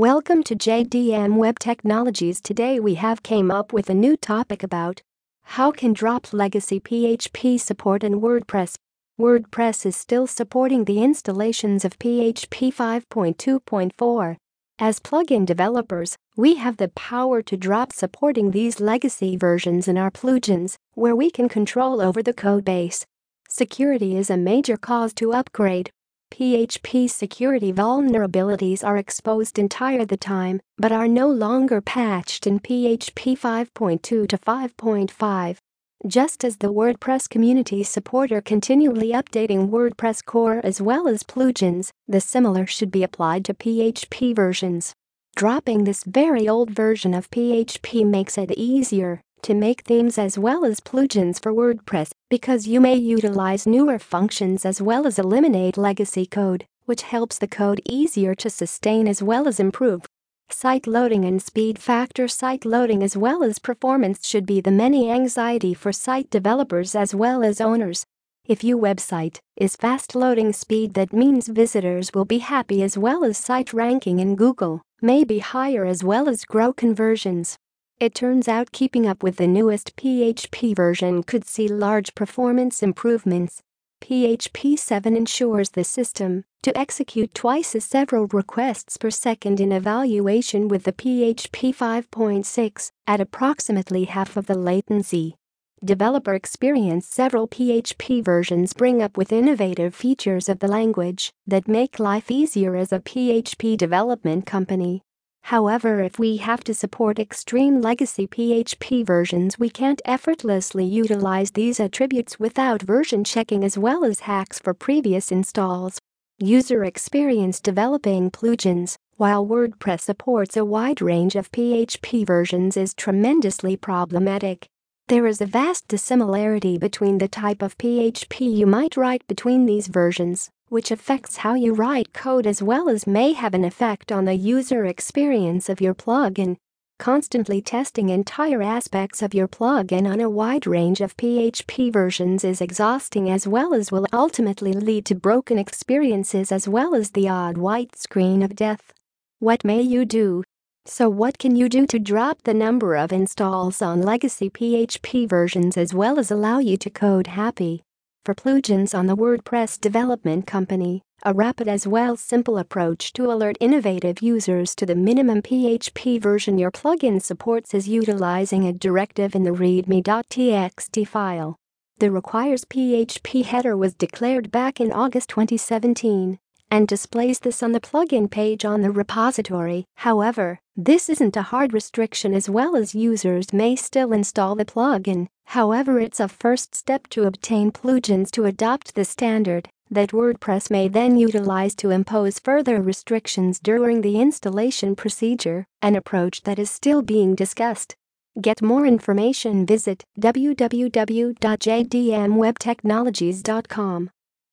Welcome to JDM Web Technologies. Today we have came up with a new topic about how can drop legacy PHP support in WordPress. WordPress is still supporting the installations of PHP 5.2.4. As plugin developers, we have the power to drop supporting these legacy versions in our plugins, where we can control over the code base. Security is a major cause to upgrade. PHP security vulnerabilities are exposed entire the time but are no longer patched in PHP 5.2 to 5.5. Just as the WordPress community supporter continually updating WordPress core as well as plugins, the similar should be applied to PHP versions. Dropping this very old version of PHP makes it easier to make themes as well as plugins for WordPress because you may utilize newer functions as well as eliminate legacy code, which helps the code easier to sustain as well as improve. Site loading and speed factor Site loading as well as performance should be the many anxiety for site developers as well as owners. If your website is fast loading speed that means visitors will be happy as well as site ranking in Google may be higher as well as grow conversions. It turns out keeping up with the newest PHP version could see large performance improvements. PHP 7 ensures the system to execute twice as several requests per second in evaluation with the PHP 5.6 at approximately half of the latency. Developer experience Several PHP versions bring up with innovative features of the language that make life easier as a PHP development company. However, if we have to support extreme legacy PHP versions, we can't effortlessly utilize these attributes without version checking as well as hacks for previous installs. User experience developing plugins while WordPress supports a wide range of PHP versions is tremendously problematic. There is a vast dissimilarity between the type of PHP you might write between these versions which affects how you write code as well as may have an effect on the user experience of your plugin. Constantly testing entire aspects of your plugin on a wide range of PHP versions is exhausting as well as will ultimately lead to broken experiences as well as the odd white screen of death. What may you do? So what can you do to drop the number of installs on legacy PHP versions as well as allow you to code happy? For plugins on the WordPress development company, a rapid as well simple approach to alert innovative users to the minimum PHP version your plugin supports is utilizing a directive in the readme.txt file. The requires PHP header was declared back in August 2017 and displays this on the plugin page on the repository. However, this isn't a hard restriction as well as users may still install the plugin. However, it's a first step to obtain plugins to adopt the standard that WordPress may then utilize to impose further restrictions during the installation procedure, an approach that is still being discussed. Get more information visit www.jdmwebtechnologies.com.